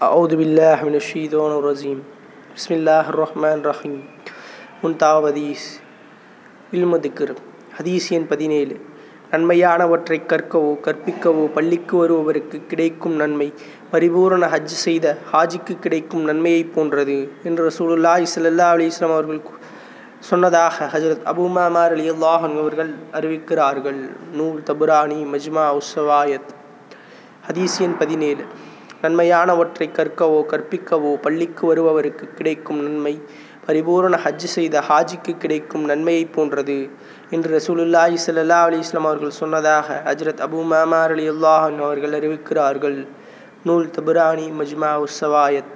أعوذ بالله من الشيطان الرجيم بسم الله الرحمن الرحيم முன்தாவது ஹதீஸ் இல்மு திக்ர் ஹதீஸ் எண் பதினேழு நன்மையானவற்றைக் கற்கவோ கற்பிக்கவோ பள்ளிக்கு வருபவருக்கு கிடைக்கும் நன்மை பரிபூரண ஹஜ் செய்த ஹாஜிக்கு கிடைக்கும் நன்மையைப் போன்றது என்று ரசூலுல்லாஹி ஸல்லல்லாஹு அலைஹி வஸல்லம் அவர்கள் கூ- சொன்னதாக ஹஜரத் அபூ மாமார் ரலியல்லாஹு அன்ஹு அவர்கள் அறிவிக்கிறார்கள் நூல் தபுரானி மஜ்மா உஸ்ஸவாயத் ஹதீஸ் எண் பதினேழு நன்மையானவற்றைக் கற்கவோ கற்பிக்கவோ பள்ளிக்கு வருபவருக்கு கிடைக்கும் நன்மை பரிபூரண ஹஜ் செய்த ஹாஜிக்கு கிடைக்கும் நன்மையைப் போன்றது என்று ரசூலுல்லாஹி ஸல்லல்லாஹு அலைஹி வஸல்லம் அவர்கள் சொன்னதாக ஹஜ்ரத் அபூ மாமார் ரலியல்லாஹு அன்ஹு அவர்கள் அறிவிக்கிறார்கள். நூல் தபுரானி மஜ்மா உஸ்ஸவாயத்